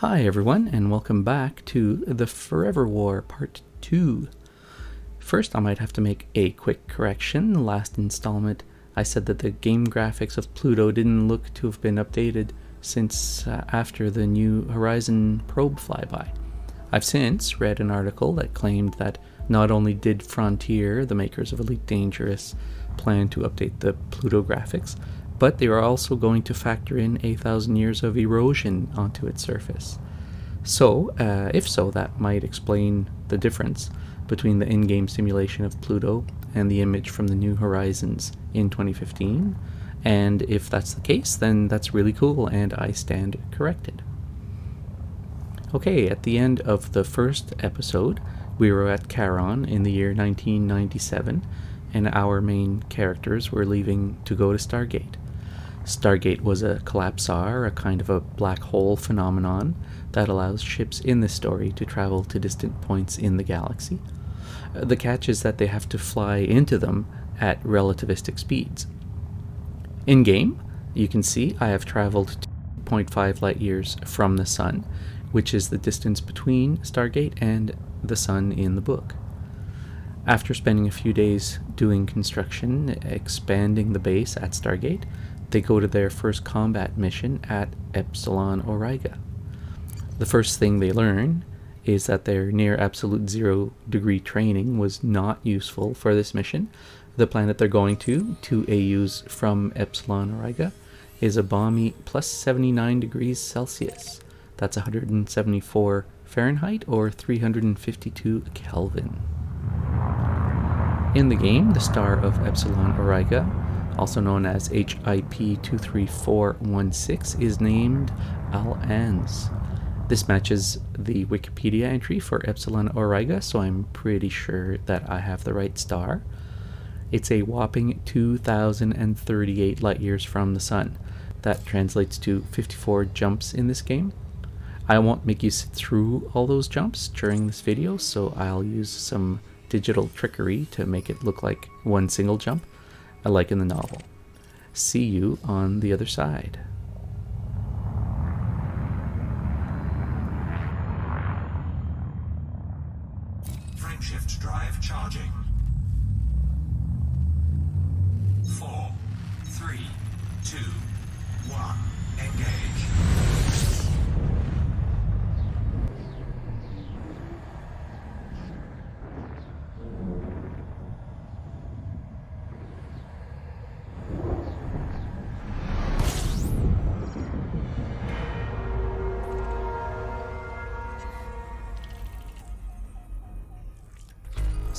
Hi, everyone, and welcome back to the Forever War Part 2. First, I might have to make a quick correction. Last installment, I said that the game graphics of Pluto didn't look to have been updated since uh, after the New Horizon probe flyby. I've since read an article that claimed that not only did Frontier, the makers of Elite Dangerous, plan to update the Pluto graphics, but they are also going to factor in a thousand years of erosion onto its surface. So, uh, if so, that might explain the difference between the in game simulation of Pluto and the image from the New Horizons in 2015. And if that's the case, then that's really cool, and I stand corrected. Okay, at the end of the first episode, we were at Charon in the year 1997, and our main characters were leaving to go to Stargate. Stargate was a collapsar, a kind of a black hole phenomenon that allows ships in this story to travel to distant points in the galaxy. Uh, the catch is that they have to fly into them at relativistic speeds. In game, you can see I have traveled 2.5 light years from the Sun, which is the distance between Stargate and the Sun in the book. After spending a few days doing construction, expanding the base at Stargate, they go to their first combat mission at Epsilon Auriga. The first thing they learn is that their near absolute zero degree training was not useful for this mission. The planet they're going to, two AUs from Epsilon Auriga, is a balmy plus 79 degrees Celsius. That's 174 Fahrenheit or 352 Kelvin. In the game, the star of Epsilon Auriga also known as HIP 23416, is named Al-Ans. This matches the Wikipedia entry for Epsilon Auriga, so I'm pretty sure that I have the right star. It's a whopping 2,038 light years from the Sun. That translates to 54 jumps in this game. I won't make you sit through all those jumps during this video, so I'll use some digital trickery to make it look like one single jump like in the novel. See you on the other side. Frameshift drive charging. Four, three, two, one, engage.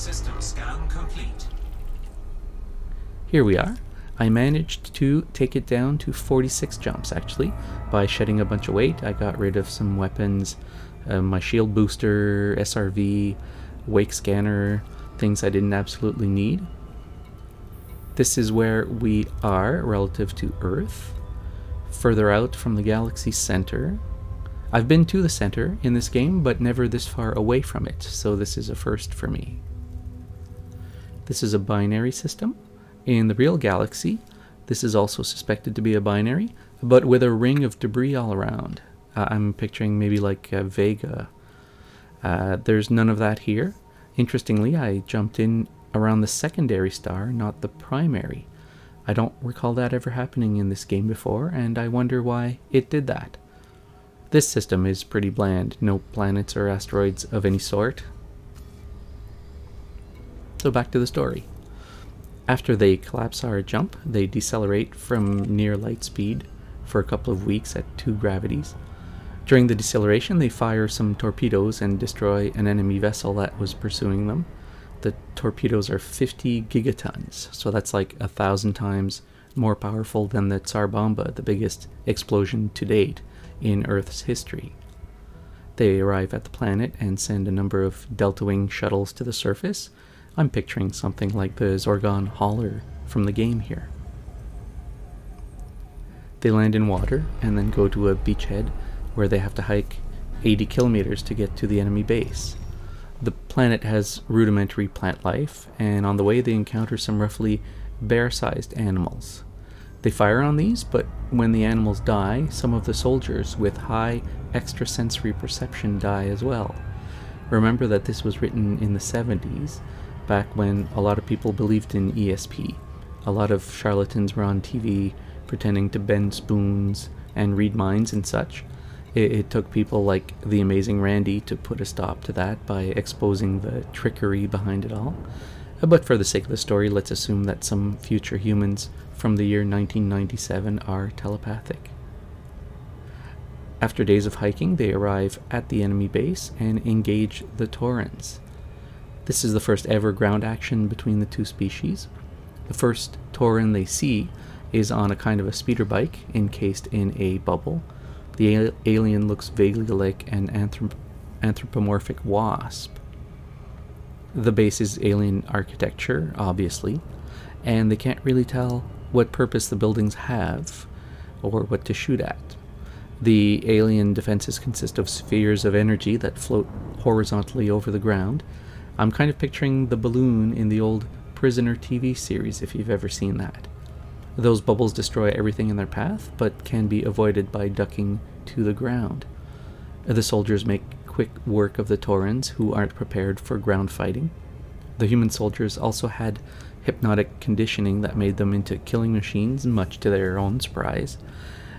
System scan complete. Here we are. I managed to take it down to 46 jumps actually by shedding a bunch of weight. I got rid of some weapons, uh, my shield booster, SRV, wake scanner, things I didn't absolutely need. This is where we are relative to Earth, further out from the galaxy center. I've been to the center in this game, but never this far away from it, so this is a first for me. This is a binary system. In the real galaxy, this is also suspected to be a binary, but with a ring of debris all around. Uh, I'm picturing maybe like uh, Vega. Uh, there's none of that here. Interestingly, I jumped in around the secondary star, not the primary. I don't recall that ever happening in this game before, and I wonder why it did that. This system is pretty bland, no planets or asteroids of any sort. So back to the story. After they collapsar jump, they decelerate from near light speed for a couple of weeks at two gravities. During the deceleration, they fire some torpedoes and destroy an enemy vessel that was pursuing them. The torpedoes are 50 gigatons, so that's like a thousand times more powerful than the Tsar Bomba, the biggest explosion to date in Earth's history. They arrive at the planet and send a number of Delta Wing shuttles to the surface. I'm picturing something like the Zorgon Hauler from the game here. They land in water and then go to a beachhead where they have to hike 80 kilometers to get to the enemy base. The planet has rudimentary plant life, and on the way they encounter some roughly bear sized animals. They fire on these, but when the animals die, some of the soldiers with high extrasensory perception die as well. Remember that this was written in the 70s, back when a lot of people believed in ESP. A lot of charlatans were on TV pretending to bend spoons and read minds and such. It, it, took people like the amazing Randi to put a stop to that by exposing the trickery behind it all. Uh, but for the sake of the story, let's assume that some future humans from the year 1997 are telepathic. After days of hiking, they arrive at the enemy base and engage the Taurans. This is the first ever ground action between the two species. The first Tauran they see is on a kind of a speeder bike encased in a bubble. The alien looks vaguely like an anthrop- anthropomorphic wasp. The base is alien architecture, obviously, and they can't really tell what purpose the buildings have or what to shoot at. The alien defenses consist of spheres of energy that float horizontally over the ground. I'm kind of picturing the balloon in the old Prisoner TV series, if you've ever seen that. Those bubbles destroy everything in their path, but can be avoided by ducking to the ground. The soldiers make quick work of the Taurans, who aren't prepared for ground fighting. The human soldiers also had hypnotic conditioning that made them into killing machines, much to their own surprise.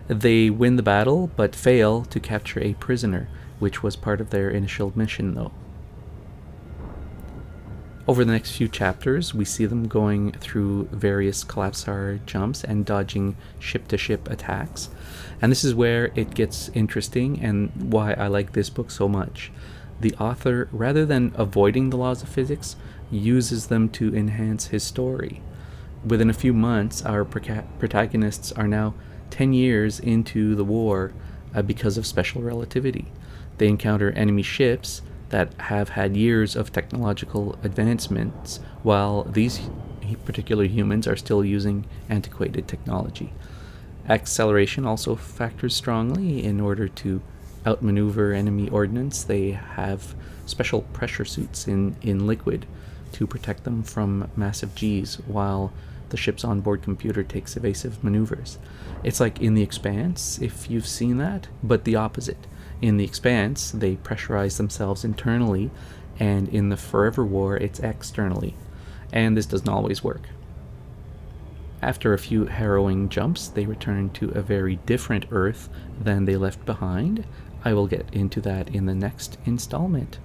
They win the battle, but fail to capture a prisoner, which was part of their initial mission, though. Over the next few chapters, we see them going through various collapsar jumps and dodging ship to ship attacks. And this is where it gets interesting and why I like this book so much. The author, rather than avoiding the laws of physics, uses them to enhance his story. Within a few months, our protagonists are now 10 years into the war uh, because of special relativity. They encounter enemy ships that have had years of technological advancements, while these particular humans are still using antiquated technology. Acceleration also factors strongly in order to outmaneuver enemy ordnance. They have special pressure suits in, in liquid to protect them from massive G's, while the ship's onboard computer takes evasive maneuvers. It's like in The Expanse, if you've seen that, but the opposite. In The Expanse, they pressurize themselves internally, and in the Forever War, it's externally. And this doesn't always work. After a few harrowing jumps, they return to a very different Earth than they left behind. I will get into that in the next installment.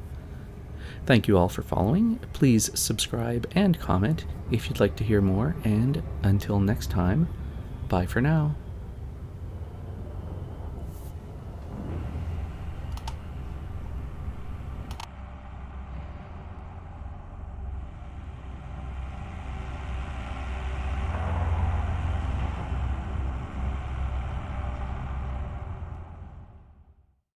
Thank you all for following. Please subscribe and comment if you'd like to hear more, and until next time, bye for now.